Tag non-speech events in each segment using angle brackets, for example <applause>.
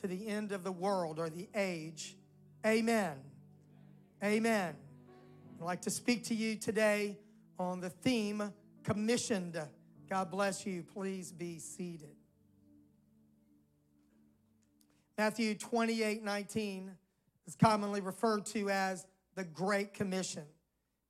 to the end of the world or the age. Amen. Amen. I'd like to speak to you today on the theme commissioned. God bless you. Please be seated. Matthew 28 19 is commonly referred to as the Great Commission.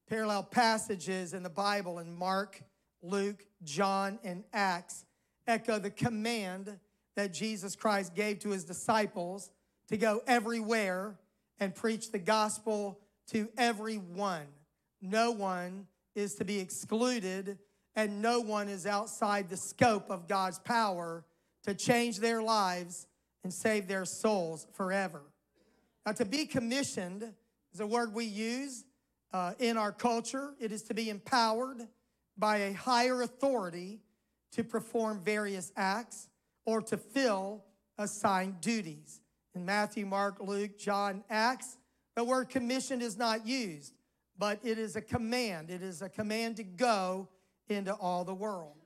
Parallel passages in the Bible in Mark, Luke, John, and Acts echo the command that Jesus Christ gave to his disciples to go everywhere and preach the gospel to everyone. No one is to be excluded, and no one is outside the scope of God's power to change their lives and save their souls forever. Now, to be commissioned is a word we use uh, in our culture. It is to be empowered by a higher authority to perform various acts or to fill assigned duties. In Matthew, Mark, Luke, John, Acts, the word commissioned is not used, but it is a command. It is a command to go into all the world.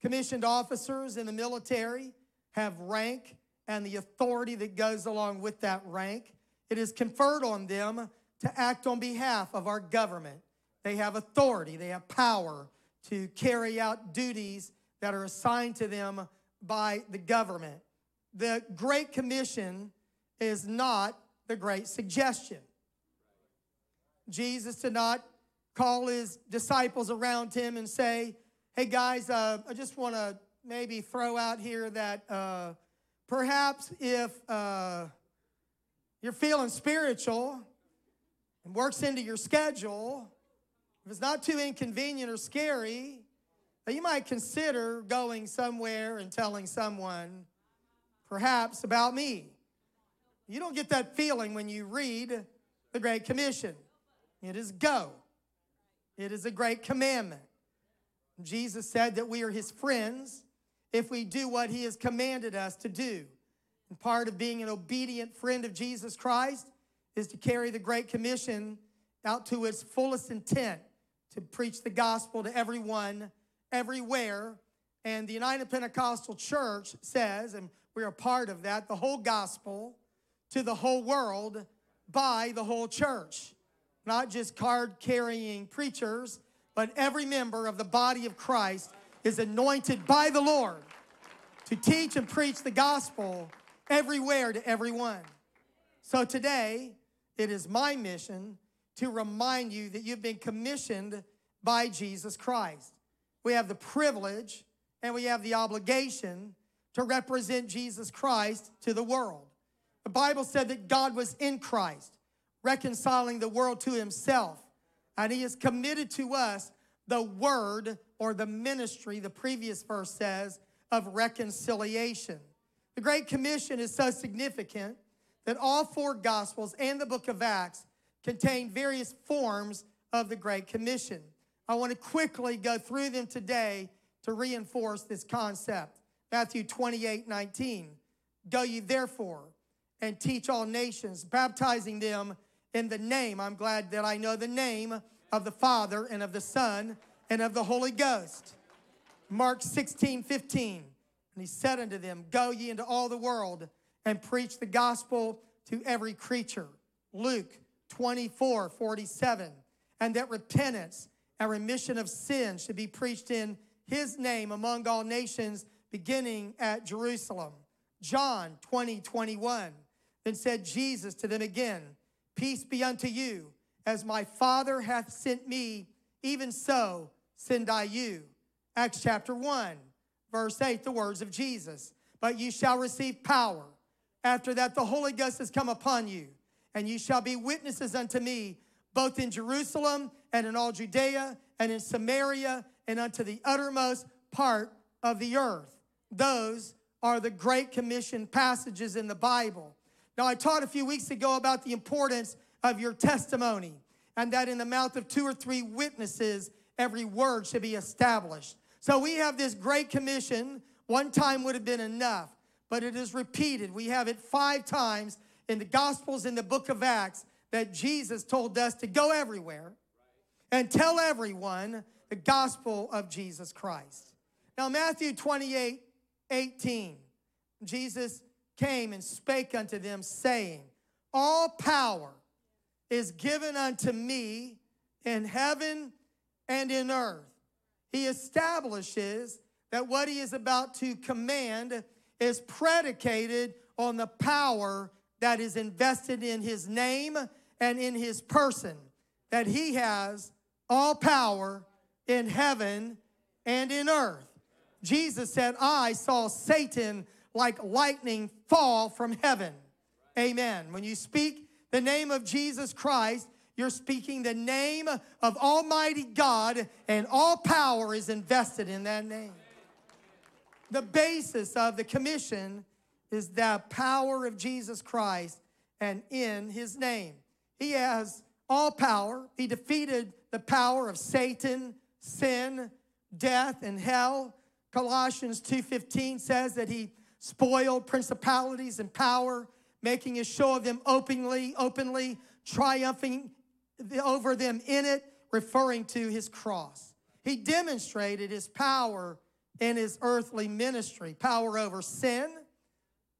Commissioned officers in the military have rank and the authority that goes along with that rank. It is conferred on them to act on behalf of our government. They have authority, they have power to carry out duties that are assigned to them by the government. The Great Commission is not the Great Suggestion. Jesus did not call his disciples around him and say, Hey guys, uh, I just want to maybe throw out here that uh, perhaps if uh, you're feeling spiritual and works into your schedule, if it's not too inconvenient or scary, that you might consider going somewhere and telling someone, perhaps about me. You don't get that feeling when you read the Great Commission. It is go. It is a great commandment. Jesus said that we are his friends if we do what he has commanded us to do. And part of being an obedient friend of Jesus Christ is to carry the Great Commission out to its fullest intent to preach the gospel to everyone, everywhere. And the United Pentecostal Church says, and we're part of that, the whole gospel to the whole world by the whole church not just card carrying preachers, but every member of the body of Christ is anointed by the Lord to teach and preach the gospel everywhere to everyone. So today, it is my mission to remind you that you've been commissioned by Jesus Christ. We have the privilege and we have the obligation to represent Jesus Christ to the world. The Bible said that God was in Christ reconciling the world to himself. And he has committed to us the word or the ministry, the previous verse says, of reconciliation. The Great Commission is so significant that all four Gospels and the book of Acts contain various forms of the Great Commission. I want to quickly go through them today to reinforce this concept. Matthew 28 19. Go ye therefore and teach all nations, baptizing them in the name. I'm glad that I know the name of the Father and of the Son and of the Holy Ghost. Mark 16, 15. And he said unto them, Go ye into all the world and preach the gospel to every creature. Luke 24, 47. And that repentance and remission of sin should be preached in his name among all nations, beginning at Jerusalem. John 20, 21. Then said Jesus to them again, Peace be unto you. As my Father hath sent me, even so send I you. Acts chapter 1, verse 8, the words of Jesus. But you shall receive power. After that, the Holy Ghost has come upon you, and you shall be witnesses unto me, both in Jerusalem and in all Judea and in Samaria and unto the uttermost part of the earth. Those are the Great Commission passages in the Bible. Now, I taught a few weeks ago about the importance of your testimony and that in the mouth of two or three witnesses, every word should be established. So we have this great commission. One time would have been enough, but it is repeated. We have it five times in the Gospels in the book of Acts that Jesus told us to go everywhere and tell everyone the gospel of Jesus Christ. Now, Matthew 28 18, Jesus came and spake unto them, saying, All power is given unto me in heaven and in earth. He establishes that what he is about to command is predicated on the power that is invested in his name and in his person, that he has all power in heaven and in earth. Jesus said, I saw Satan like lightning fall from heaven. Amen. When you speak the name of Jesus Christ, you're speaking the name of Almighty God, and all power is invested in that name. The basis of the commission is the power of Jesus Christ and in his name. He has all power. He defeated the power of Satan, sin, death, and hell. Colossians 2:15 says that he spoiled principalities and power, making a show of them openly, openly, triumphing over them in it, referring to his cross. He demonstrated his power in his earthly ministry power over sin,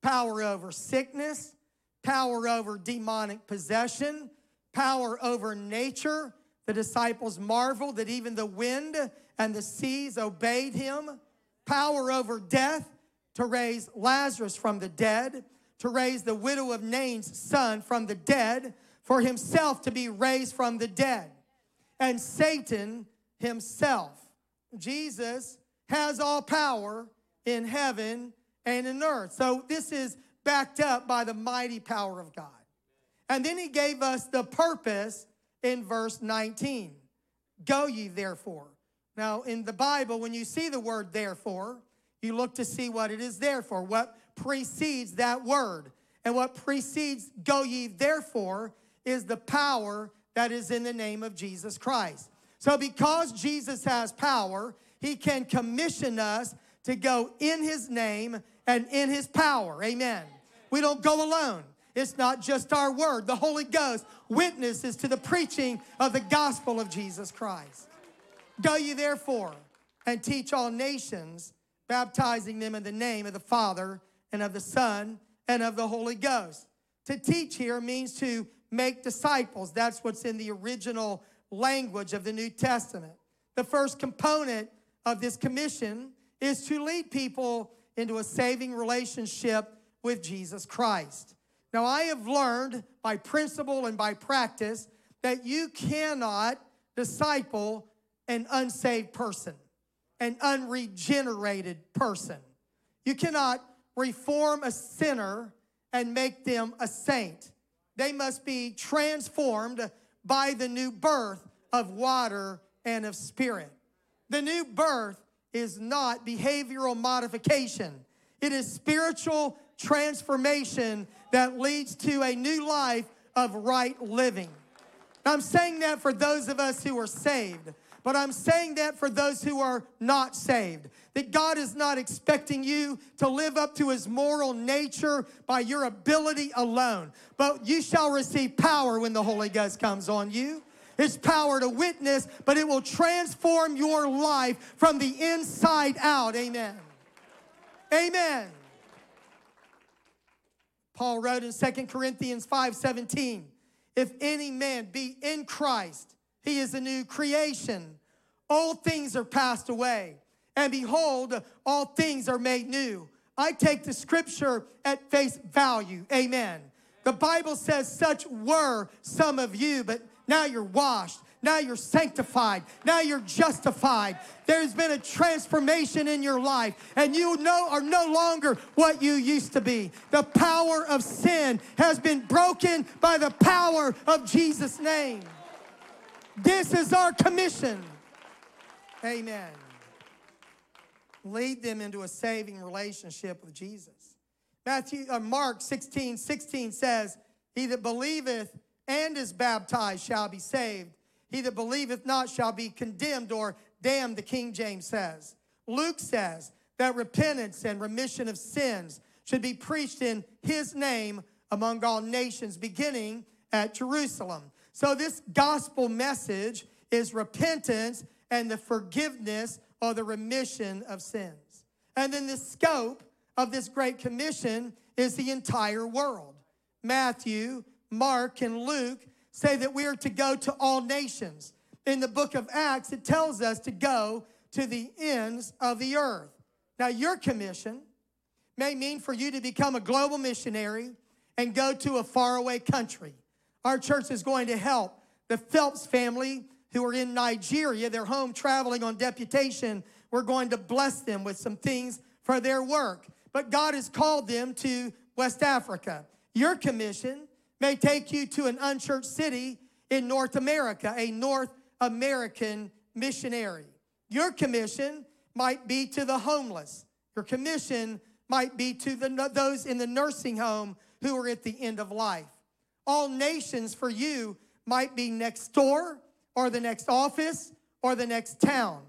power over sickness, power over demonic possession, power over nature. The disciples marveled that even the wind and the seas obeyed him, power over death to raise Lazarus from the dead, to raise the widow of Nain's son from the dead, for himself to be raised from the dead, and Satan himself. Jesus has all power in heaven and in earth. So this is backed up by the mighty power of God. And then he gave us the purpose in verse 19 Go ye therefore. Now, in the Bible, when you see the word therefore, you look to see what it is there for, what precedes that word. And what precedes go ye therefore is the power that is in the name of Jesus Christ. So, because Jesus has power, he can commission us to go in his name and in his power. Amen. We don't go alone. It's not just our word. The Holy Ghost witnesses to the preaching of the gospel of Jesus Christ. Go ye therefore and teach all nations, baptizing them in the name of the Father and of the Son and of the Holy Ghost. To teach here means to make disciples. That's what's in the original language of the New Testament. The first component of this commission is to lead people into a saving relationship with Jesus Christ. Now, I have learned by principle and by practice that you cannot disciple an unsaved person, an unregenerated person. You cannot reform a sinner and make them a saint. They must be transformed by the new birth of water and of spirit. The new birth is not behavioral modification, it is spiritual transformation that leads to a new life of right living. I'm saying that for those of us who are saved, but I'm saying that for those who are not saved. That God is not expecting you to live up to his moral nature by your ability alone, but you shall receive power when the Holy Ghost comes on you. It's power to witness, but it will transform your life from the inside out. Amen. Amen. Paul wrote in 2 Corinthians 5:17, if any man be in Christ, he is a new creation. All things are passed away, and behold, all things are made new. I take the scripture at face value. Amen. The Bible says, Such were some of you, but now you're washed. Now you're sanctified. Now you're justified. There's been a transformation in your life, and you know are no longer what you used to be. The power of sin has been broken by the power of Jesus' name. This is our commission. Amen. Lead them into a saving relationship with Jesus. Matthew, uh, Mark 16, 16 says, He that believeth and is baptized shall be saved. He that believeth not shall be condemned or damned, the King James says. Luke says that repentance and remission of sins should be preached in his name among all nations, beginning at Jerusalem. So, this gospel message is repentance and the forgiveness or the remission of sins. And then the scope of this Great Commission is the entire world. Matthew, Mark, and Luke say that we are to go to all nations. In the book of Acts, it tells us to go to the ends of the earth. Now, your commission may mean for you to become a global missionary and go to a faraway country. Our church is going to help the Phelps family who are in Nigeria. They're home traveling on deputation. We're going to bless them with some things for their work. But God has called them to West Africa. Your commission may take you to an unchurched city in North America, a North American missionary. Your commission might be to the homeless. Your commission might be to the, those in the nursing home who are at the end of life. All nations for you might be next door or the next office or the next town.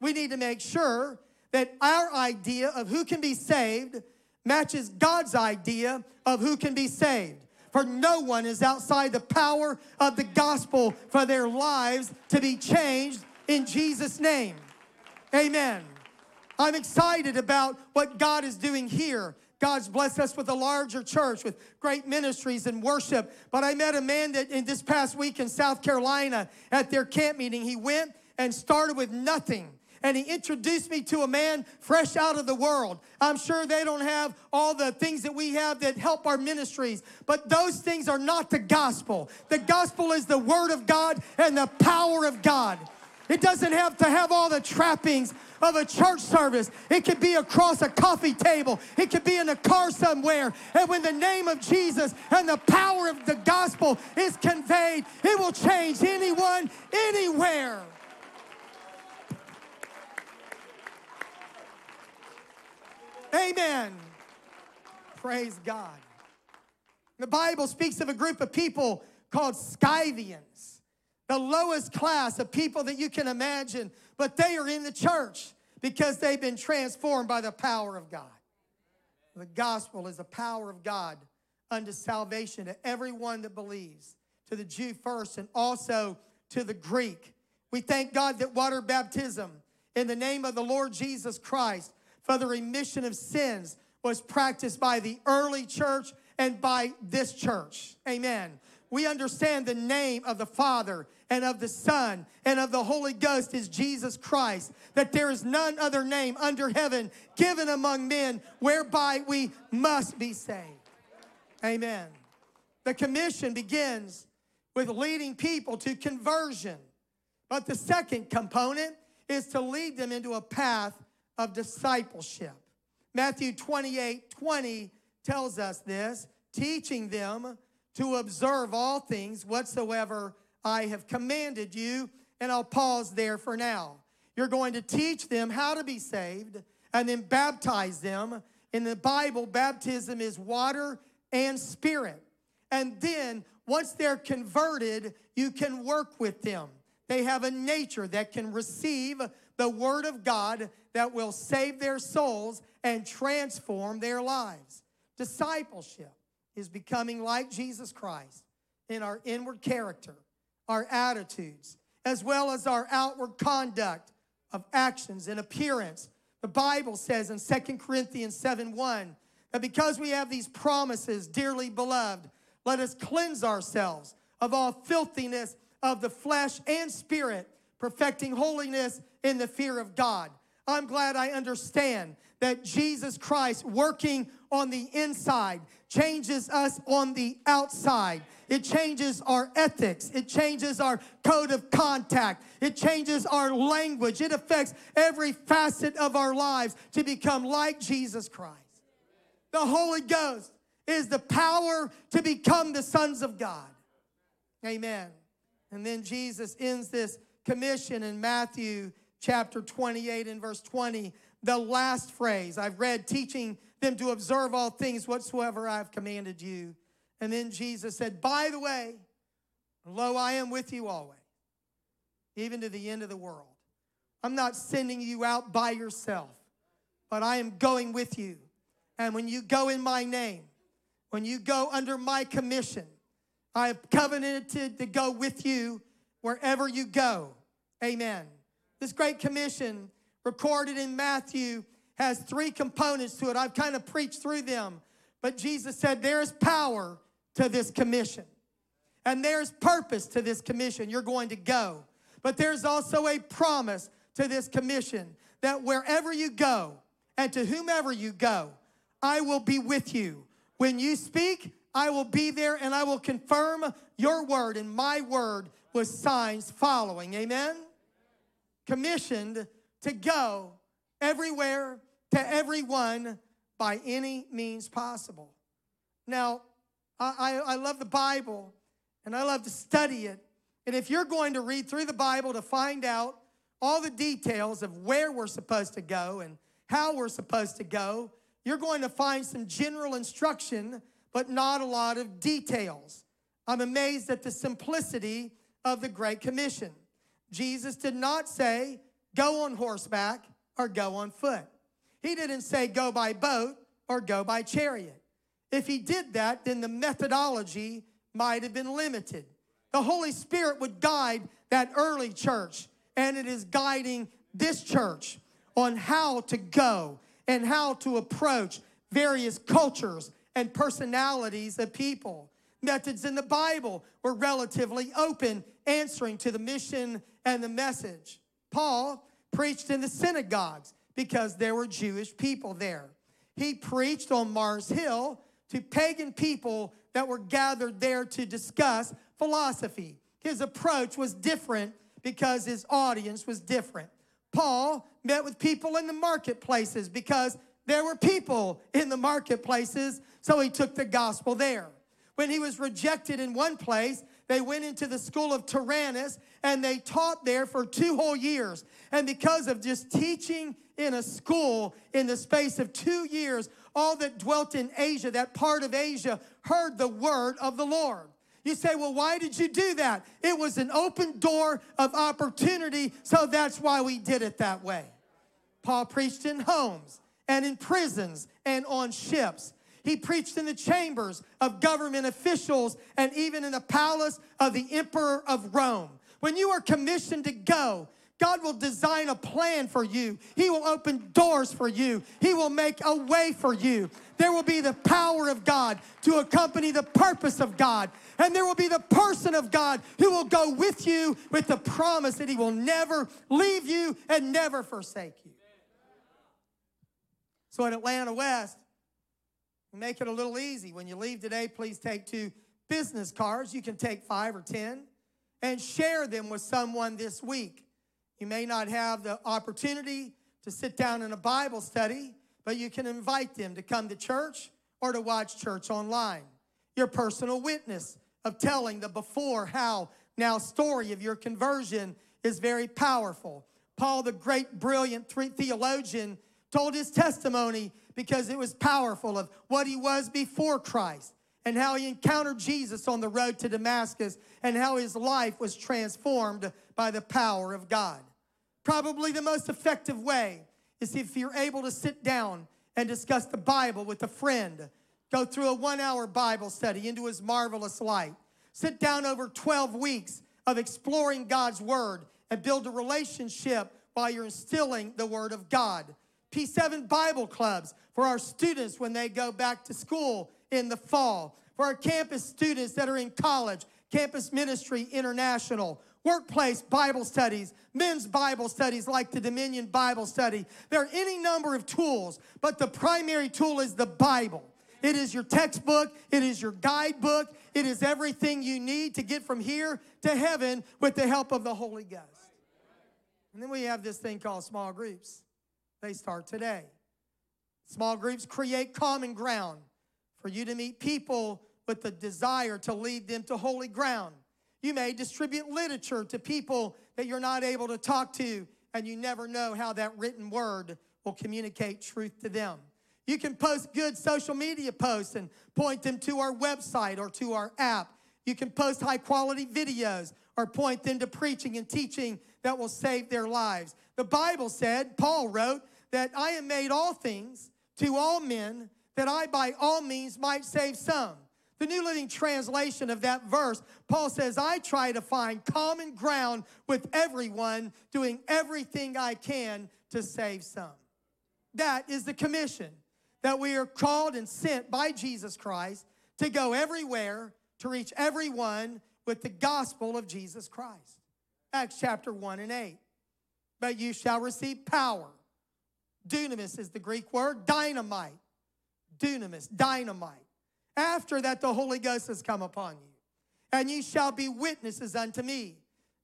We need to make sure that our idea of who can be saved matches God's idea of who can be saved. For no one is outside the power of the gospel for their lives to be changed in Jesus' name. Amen. I'm excited about what God is doing here. God's blessed us with a larger church with great ministries and worship. But I met a man that in this past week in South Carolina at their camp meeting, he went and started with nothing and he introduced me to a man fresh out of the world. I'm sure they don't have all the things that we have that help our ministries, but those things are not the gospel. The gospel is the word of God and the power of God. It doesn't have to have all the trappings of a church service. It could be across a coffee table. It could be in a car somewhere. And when the name of Jesus and the power of the gospel is conveyed, it will change anyone, anywhere. Amen. Praise God. The Bible speaks of a group of people called Scythians, the lowest class of people that you can imagine, but they are in the church because they've been transformed by the power of God. The gospel is the power of God unto salvation to everyone that believes, to the Jew first and also to the Greek. We thank God that water baptism in the name of the Lord Jesus Christ for the remission of sins was practiced by the early church and by this church. Amen. We understand the name of the Father and of the Son and of the Holy Ghost is Jesus Christ, that there is none other name under heaven given among men whereby we must be saved. Amen. The commission begins with leading people to conversion. But the second component is to lead them into a path of discipleship. Matthew 28 20 tells us this, teaching them to observe all things whatsoever I have commanded you. And I'll pause there for now. You're going to teach them how to be saved and then baptize them. In the Bible, baptism is water and spirit. And then once they're converted, you can work with them. They have a nature that can receive the word of God that will save their souls and transform their lives. Discipleship is becoming like Jesus Christ in our inward character, our attitudes, as well as our outward conduct of actions and appearance. The Bible says in 2 Corinthians 7 1 that because we have these promises, dearly beloved, let us cleanse ourselves of all filthiness of the flesh and spirit, perfecting holiness in the fear of God. I'm glad I understand that Jesus Christ working on the inside changes us on the outside. It changes our ethics. It changes our code of contact. It changes our language. It affects every facet of our lives to become like Jesus Christ. The Holy Ghost is the power to become the sons of God. Amen. And then Jesus ends this commission in Matthew chapter 28 and verse 20, the last phrase. I've read teaching them to observe all things whatsoever I have commanded you. And then Jesus said, By the way, lo, I am with you always, even to the end of the world. I'm not sending you out by yourself, but I am going with you. And when you go in my name, when you go under my commission, I have covenanted to go with you wherever you go. Amen. This great commission recorded in Matthew has three components to it. I've kind of preached through them, but Jesus said there is power to this commission. And there's purpose to this commission. You're going to go. But there's also a promise to this commission that wherever you go and to whomever you go, I will be with you. When you speak, I will be there and I will confirm your word and my word with signs following. Amen? Commissioned to go everywhere to everyone by any means possible. Now, I, I, love the Bible and I love to study it. And if you're going to read through the Bible to find out all the details of where we're supposed to go and how we're supposed to go, you're going to find some general instruction, but not a lot of details. I'm amazed at the simplicity of the Great Commission. Jesus did not say, go on horseback or go on foot. He didn't say, go by boat or go by chariot. If he did that, then the methodology might have been limited. The Holy Spirit would guide that early church, and it is guiding this church on how to go and how to approach various cultures and personalities of people. Methods in the Bible were relatively open, answering to the mission and the message. Paul preached in the synagogues because there were Jewish people there. He preached on Mars Hill to pagan people that were gathered there to discuss philosophy. His approach was different because his audience was different. Paul met with people in the marketplaces because there were people in the marketplaces, so he took the gospel there. When he was rejected in one place, they went into the school of Tyrannus and they taught there for two whole years. And because of just teaching in a school in the space of two years, all that dwelt in Asia, that part of Asia, heard the word of the Lord. You say, well, why did you do that? It was an open door of opportunity, so that's why we did it that way. Paul preached in homes and in prisons and on ships. He preached in the chambers of government officials and even in the palace of the emperor of Rome. When you are commissioned to go, God will design a plan for you. He will open doors for you. He will make a way for you. There will be the power of God to accompany the purpose of God. And there will be the person of God who will go with you with the promise that He will never leave you and never forsake you. So at Atlanta West, we make it a little easy. When you leave today, please take two business cards. You can take five or ten and share them with someone this week. You may not have the opportunity to sit down in a Bible study, but you can invite them to come to church or to watch church online. Your personal witness of telling the before, how, now story of your conversion is very powerful. Paul, the great, brilliant theologian, told his testimony because it was powerful of what he was before Christ and how he encountered Jesus on the road to Damascus and how his life was transformed by the power of God. Probably the most effective way is if you're able to sit down and discuss the Bible with a friend. Go through a one hour Bible study into his marvelous light. Sit down over 12 weeks of exploring God's Word and build a relationship while you're instilling the Word of God. P7 Bible clubs for our students when they go back to school in the fall. For our campus students that are in college, Campus Ministry International, workplace Bible studies, men's Bible studies like the Dominion Bible Study. There are any number of tools, but the primary tool is the Bible. It is your textbook, it is your guidebook, it is everything you need to get from here to heaven with the help of the Holy Ghost. And then we have this thing called small groups. They start today. Small groups create common ground for you to meet people with the desire to lead them to holy ground. You may distribute literature to people that you're not able to talk to, and you never know how that written word will communicate truth to them. You can post good social media posts and point them to our website or to our app. You can post high quality videos or point them to preaching and teaching that will save their lives. The Bible said, Paul wrote, that I am made all things to all men, that I by all means might save some. The New Living Translation of that verse, Paul says, I try to find common ground with everyone, doing everything I can to save some. That is the commission that we are called and sent by Jesus Christ to go everywhere to reach everyone with the gospel of Jesus Christ. Acts chapter 1 and 8. But you shall receive power. Dunamis is the Greek word, dynamite. Dunamis, dynamite. After that, the Holy Ghost has come upon you, and ye shall be witnesses unto me.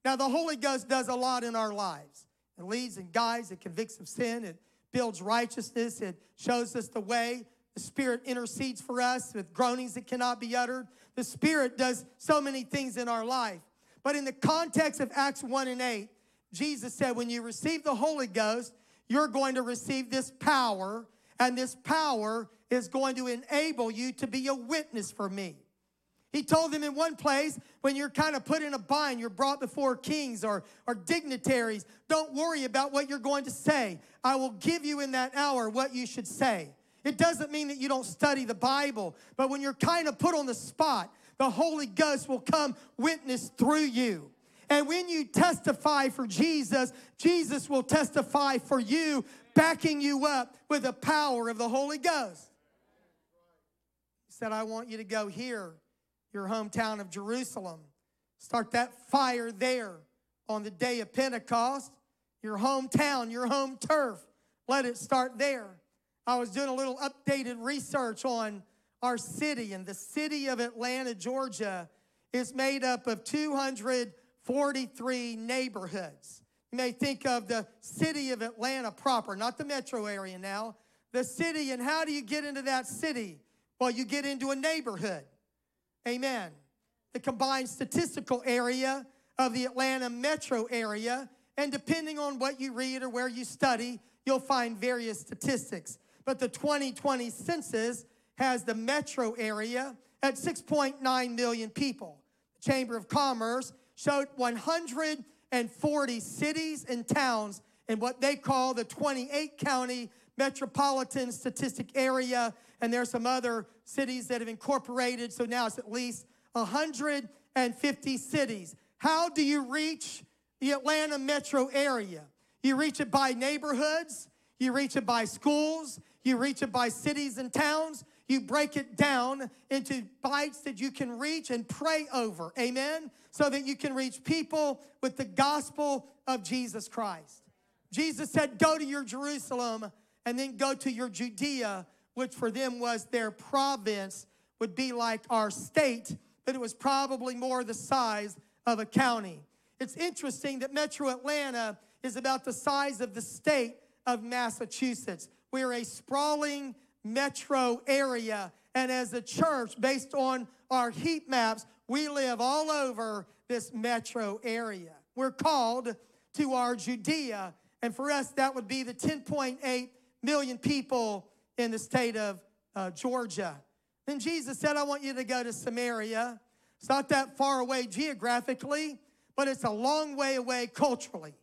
Now, the Holy Ghost does a lot in our lives. It leads and guides, it convicts of sin, it builds righteousness, it shows us the way. The Spirit intercedes for us with groanings that cannot be uttered. The Spirit does so many things in our life. But in the context of Acts 1 and 8, Jesus said, when you receive the Holy Ghost, you're going to receive this power, and this power is going to enable you to be a witness for me. He told them in one place, when you're kind of put in a bind, you're brought before kings or, or dignitaries, don't worry about what you're going to say. I will give you in that hour what you should say. It doesn't mean that you don't study the Bible, but when you're kind of put on the spot, the Holy Ghost will come witness through you. And when you testify for Jesus, Jesus will testify for you, backing you up with the power of the Holy Ghost. He said, I want you to go here, your hometown of Jerusalem. Start that fire there on the day of Pentecost. Your hometown, your home turf. Let it start there. I was doing a little updated research on our city, and the city of Atlanta, Georgia, is made up of 243 neighborhoods. You may think of the city of Atlanta proper, not the metro area now. The city, and how do you get into that city? Well, you get into a neighborhood. Amen. The combined statistical area of the Atlanta metro area, and depending on what you read or where you study, you'll find various statistics. But the 2020 census has the metro area at 6.9 million people. The Chamber of Commerce showed 140 cities and towns in what they call the 28 county metropolitan statistic area. And there's some other cities that have incorporated, so now it's at least 150 cities. How do you reach the Atlanta metro area? You reach it by neighborhoods, you reach it by schools, you reach it by cities and towns. You break it down into bites that you can reach and pray over. Amen? So that you can reach people with the gospel of Jesus Christ. Jesus said, Go to your Jerusalem and then go to your Judea, which for them was their province, would be like our state, but it was probably more the size of a county. It's interesting that Metro Atlanta is about the size of the state of Massachusetts. We're a sprawling metro area. And as a church, based on our heat maps, we live all over this metro area. We're called to our Judea. And for us, that would be the 10.8 million people in the state of uh, Georgia. Then Jesus said, I want you to go to Samaria. It's not that far away geographically, but it's a long way away culturally.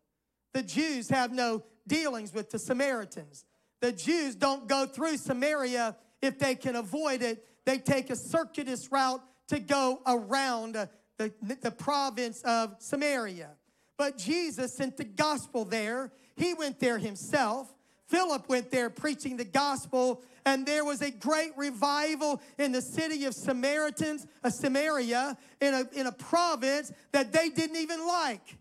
The Jews have no dealings with the Samaritans. The Jews don't go through Samaria if they can avoid it. They take a circuitous route to go around the, the province of Samaria. But Jesus sent the gospel there. He went there himself. Philip went there preaching the gospel, and there was a great revival in the city of Samaritans, a Samaria, in a, in a province that they didn't even like.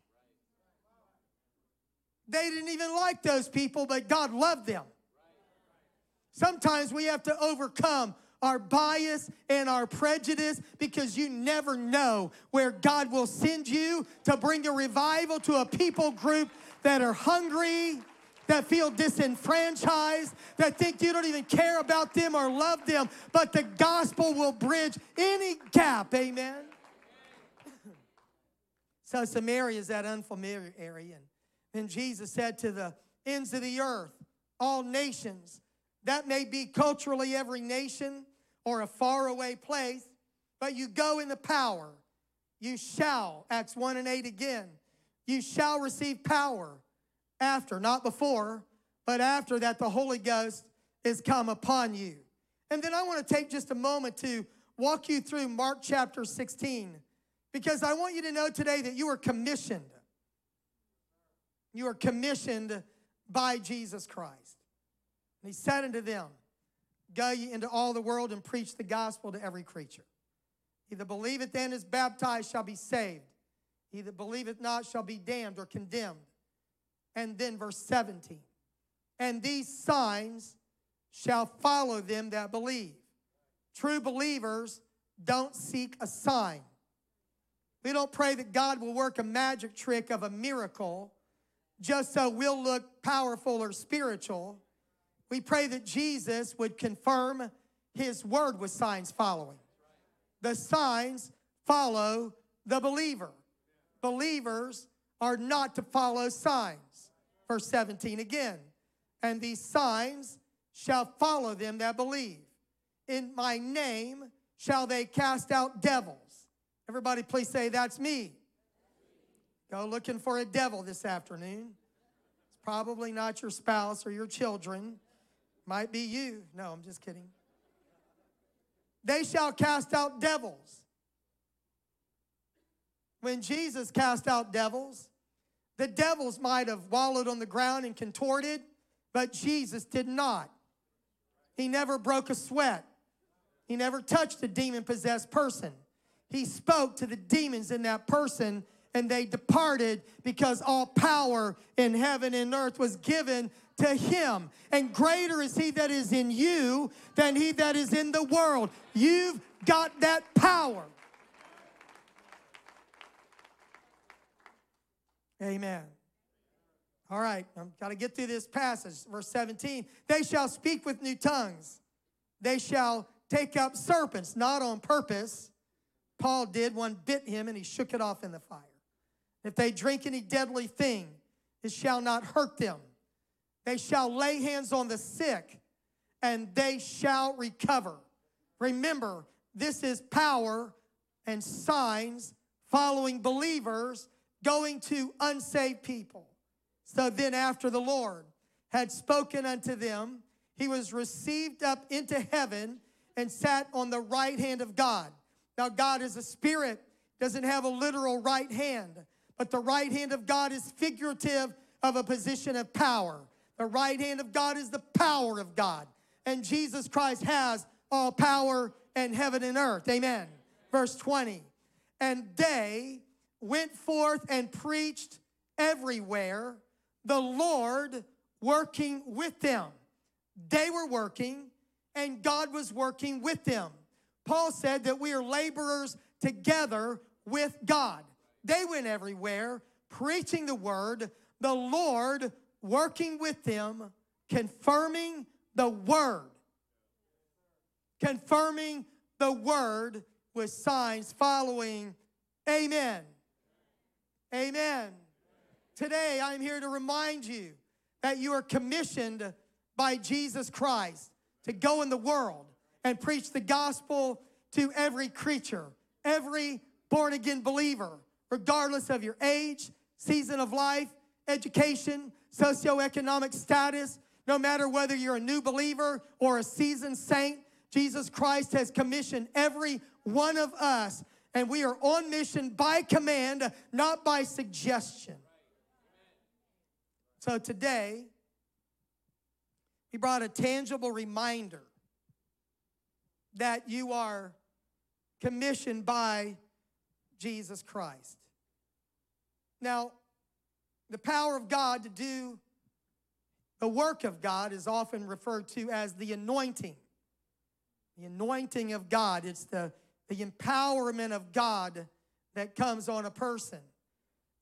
They didn't even like those people, but God loved them. Sometimes we have to overcome our bias and our prejudice because you never know where God will send you to bring a revival to a people group that are hungry, that feel disenfranchised, that think you don't even care about them or love them, but the gospel will bridge any gap. Amen. <laughs> so Samaria is that unfamiliar area. And Jesus said to the ends of the earth, all nations, That may be culturally every nation or a faraway place, but you go in the power. You shall, Acts 1 and 8 again, you shall receive power after, not before, but after that the Holy Ghost is come upon you. And then I want to take just a moment to walk you through Mark chapter 16 because I want you to know today that you are commissioned. You are commissioned by Jesus Christ. And he said unto them, Go ye into all the world and preach the gospel to every creature. He that believeth and is baptized shall be saved. He that believeth not shall be damned or condemned. And then verse 17. And these signs shall follow them that believe. True believers don't seek a sign. We don't pray that God will work a magic trick of a miracle just so we'll look powerful or spiritual. We pray that Jesus would confirm his word with signs following. The signs follow the believer. Believers are not to follow signs. Verse 17 again. And these signs shall follow them that believe. In my name shall they cast out devils. Everybody, please say, That's me. Go looking for a devil this afternoon. It's probably not your spouse or your children. Might be you. No, I'm just kidding. They shall cast out devils. When Jesus cast out devils, the devils might have wallowed on the ground and contorted, but Jesus did not. He never broke a sweat. He never touched a demon possessed person. He spoke to the demons in that person and they departed because all power in heaven and earth was given to him. And greater is he that is in you than he that is in the world. You've got that power. Amen. All right, I've got to get through this passage. Verse 17 They shall speak with new tongues, they shall take up serpents, not on purpose. Paul did, one bit him and he shook it off in the fire. If they drink any deadly thing, it shall not hurt them. They shall lay hands on the sick and they shall recover. Remember, this is power and signs following believers going to unsaved people. So then, after the Lord had spoken unto them, he was received up into heaven and sat on the right hand of God. Now, God is a spirit, doesn't have a literal right hand, but the right hand of God is figurative of a position of power. The right hand of God is the power of God. And Jesus Christ has all power in heaven and earth. Amen. Verse 20. And they went forth and preached everywhere, the Lord working with them. They were working, and God was working with them. Paul said that we are laborers together with God. They went everywhere preaching the word, the Lord working with them, confirming the word. Confirming the word with signs following. Amen. Amen. Today, I'm here to remind you that you are commissioned by Jesus Christ to go in the world and preach the gospel to every creature, every born again believer, regardless of your age, season of life, education, socioeconomic status, no matter whether you're a new believer or a seasoned saint, Jesus Christ has commissioned every one of us, and we are on mission by command, not by suggestion. So today, he brought a tangible reminder that you are commissioned by Jesus Christ. Now, the power of God to do the work of God is often referred to as the anointing. The anointing of God, it's the, the empowerment of God that comes on a person.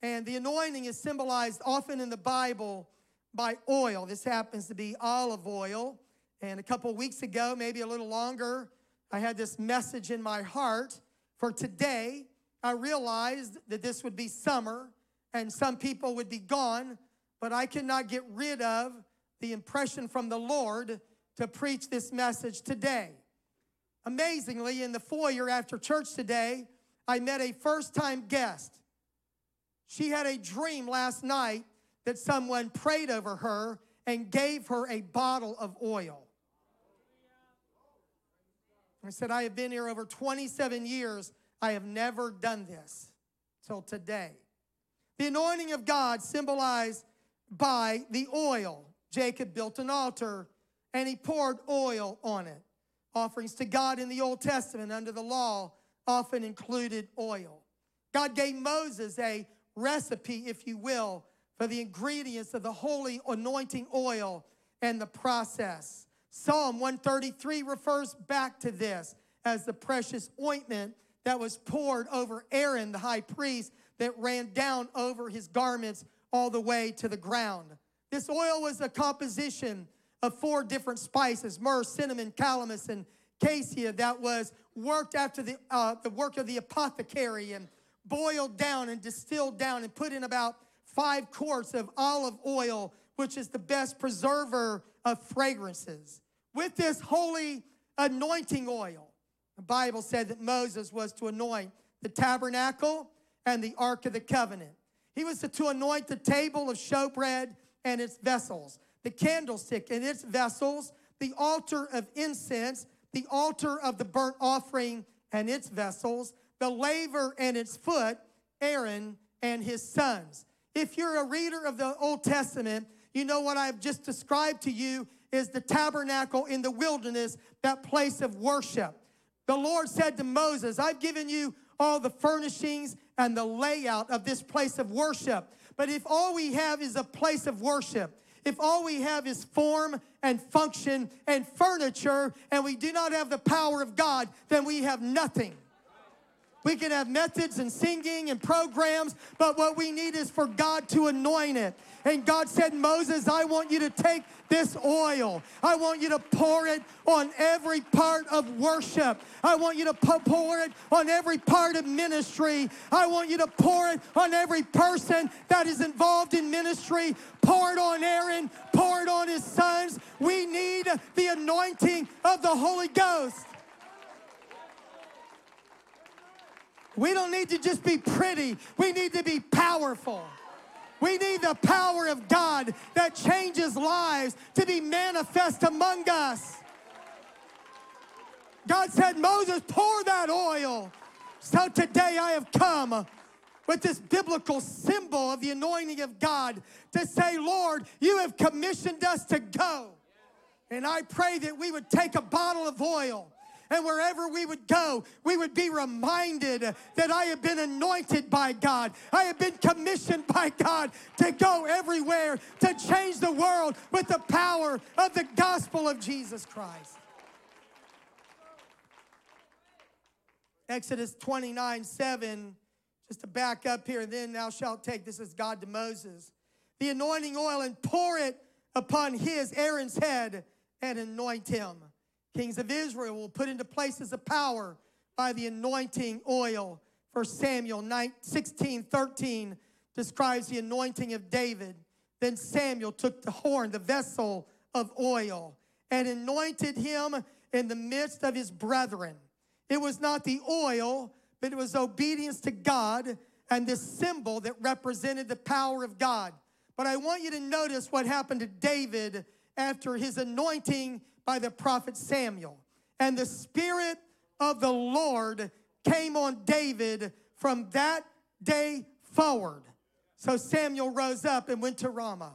And the anointing is symbolized often in the Bible by oil. This happens to be olive oil. And a couple weeks ago, maybe a little longer, I had this message in my heart for today. I realized that this would be summer and some people would be gone, but I cannot get rid of the impression from the Lord to preach this message today. Amazingly, in the foyer after church today, I met a first time guest. She had a dream last night that someone prayed over her and gave her a bottle of oil. I said, I have been here over 27 years. I have never done this till today. The anointing of God symbolized by the oil. Jacob built an altar and he poured oil on it. Offerings to God in the Old Testament under the law often included oil. God gave Moses a recipe, if you will, for the ingredients of the holy anointing oil and the process. Psalm 133 refers back to this as the precious ointment that was poured over Aaron, the high priest, that ran down over his garments all the way to the ground. This oil was a composition of four different spices myrrh, cinnamon, calamus, and cassia that was worked after the, uh, the work of the apothecary and boiled down and distilled down and put in about five quarts of olive oil, which is the best preserver of fragrances. With this holy anointing oil, the Bible said that Moses was to anoint the tabernacle and the ark of the covenant. He was to anoint the table of showbread and its vessels, the candlestick and its vessels, the altar of incense, the altar of the burnt offering and its vessels, the laver and its foot, Aaron and his sons. If you're a reader of the Old Testament, you know what I've just described to you is the tabernacle in the wilderness, that place of worship. The Lord said to Moses, I've given you all the furnishings and the layout of this place of worship. But if all we have is a place of worship, if all we have is form and function and furniture, and we do not have the power of God, then we have nothing. We can have methods and singing and programs, but what we need is for God to anoint it. And God said, Moses, I want you to take this oil. I want you to pour it on every part of worship. I want you to pour it on every part of ministry. I want you to pour it on every person that is involved in ministry. Pour it on Aaron, pour it on his sons. We need the anointing of the Holy Ghost. We don't need to just be pretty, we need to be powerful. We need the power of God that changes lives to be manifest among us. God said, Moses, pour that oil. So today I have come with this biblical symbol of the anointing of God to say, Lord, you have commissioned us to go. And I pray that we would take a bottle of oil and wherever we would go, we would be reminded that I have been anointed by God. I have been commissioned by God to go everywhere to change the world with the power of the gospel of Jesus Christ. Exodus 29 7, just to back up here, and then thou shalt take, this is God to Moses, the anointing oil and pour it upon his, Aaron's head, and anoint him. Kings of Israel will put into places of power by the anointing oil. For Samuel 9, 16, 13 describes the anointing of David. Then Samuel took the horn, the vessel of oil, and anointed him in the midst of his brethren. It was not the oil, but it was obedience to God and this symbol that represented the power of God. But I want you to notice what happened to David after his anointing by the prophet Samuel. And the Spirit of the Lord came on David from that day forward. So Samuel rose up and went to Ramah.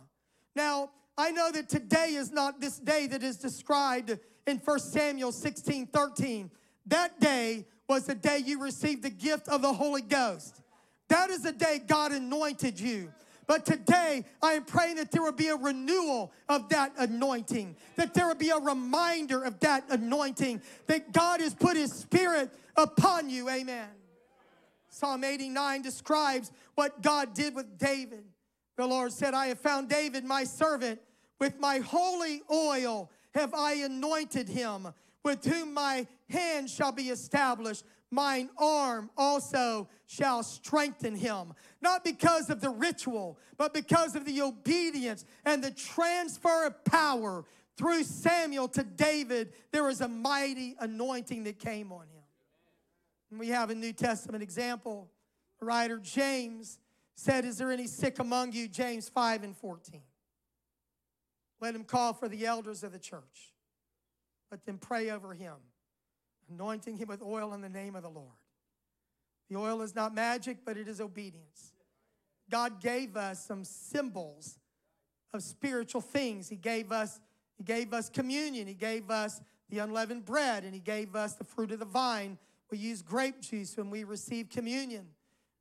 Now, I know that today is not this day that is described in 1 Samuel 16 13. That day was the day you received the gift of the Holy Ghost. That is the day God anointed you. But today, I am praying that there will be a renewal of that anointing, that there will be a reminder of that anointing, that God has put His Spirit upon you. Amen. Psalm 89 describes what God did with David. The Lord said, I have found David, my servant, with my holy oil have I anointed him, with whom my hand shall be established mine arm also shall strengthen him. Not because of the ritual, but because of the obedience and the transfer of power through Samuel to David, there was a mighty anointing that came on him. And we have a New Testament example. Writer James said, Is there any sick among you? James 5 and 14. Let him call for the elders of the church. Let them pray over him, anointing him with oil in the name of the Lord. The oil is not magic, but it is obedience. God gave us some symbols of spiritual things. He gave us, he gave us communion, He gave us the unleavened bread, and He gave us the fruit of the vine. We use grape juice when we receive communion.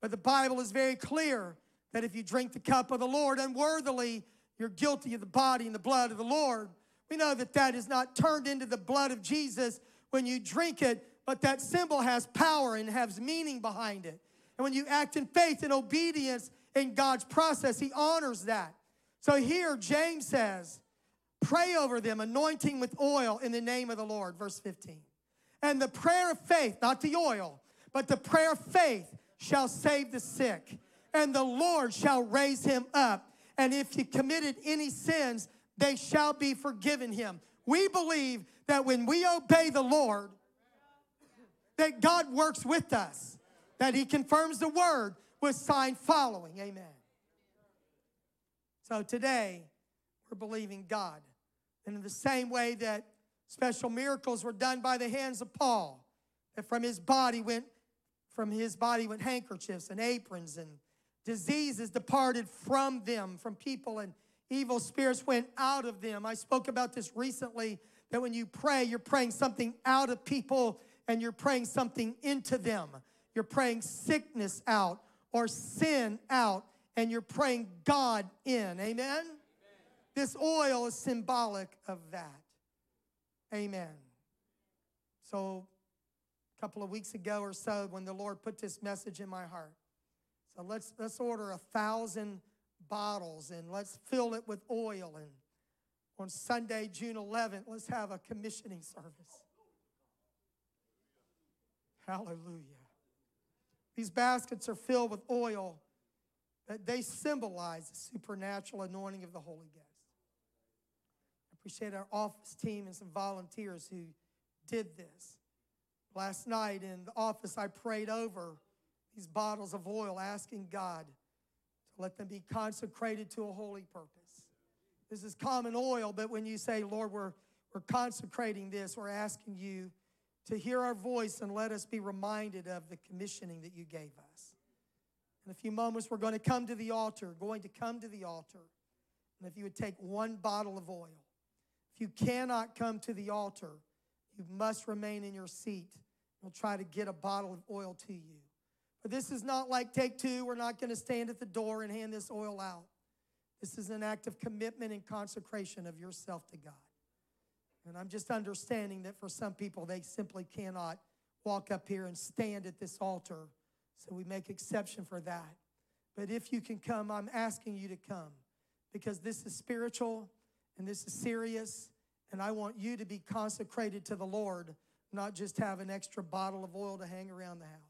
But the Bible is very clear that if you drink the cup of the Lord unworthily, you're guilty of the body and the blood of the Lord. We know that that is not turned into the blood of Jesus when you drink it, but that symbol has power and has meaning behind it. And when you act in faith and obedience in God's process, He honors that. So here, James says, pray over them, anointing with oil in the name of the Lord, verse 15. And the prayer of faith, not the oil, but the prayer of faith shall save the sick, and the Lord shall raise him up. And if he committed any sins, they shall be forgiven him. We believe that when we obey the Lord, that God works with us, that he confirms the word with sign following. Amen. So today, we're believing God. And in the same way that special miracles were done by the hands of Paul, that from his body went from his body went handkerchiefs and aprons and diseases departed from them, from people, and evil spirits went out of them. I spoke about this recently that when you pray, you're praying something out of people and you're praying something into them. You're praying sickness out or sin out and you're praying God in. Amen? Amen? This oil is symbolic of that. Amen. So, a couple of weeks ago or so, when the Lord put this message in my heart, so let's let's order a thousand bottles and let's fill it with oil. And on Sunday, June 11th, let's have a commissioning service. Hallelujah. These baskets are filled with oil that they symbolize the supernatural anointing of the Holy Ghost. I appreciate our office team and some volunteers who did this. Last night in the office, I prayed over these bottles of oil, asking God let them be consecrated to a holy purpose. This is common oil, but when you say, Lord, we're, we're consecrating this, we're asking you to hear our voice and let us be reminded of the commissioning that you gave us. In a few moments, we're going to come to the altar, going to come to the altar. And if you would take one bottle of oil, if you cannot come to the altar, you must remain in your seat. We'll try to get a bottle of oil to you. This is not like take two. We're not going to stand at the door and hand this oil out. This is an act of commitment and consecration of yourself to God. And I'm just understanding that for some people, they simply cannot walk up here and stand at this altar. So we make exception for that. But if you can come, I'm asking you to come because this is spiritual and this is serious. And I want you to be consecrated to the Lord, not just have an extra bottle of oil to hang around the house.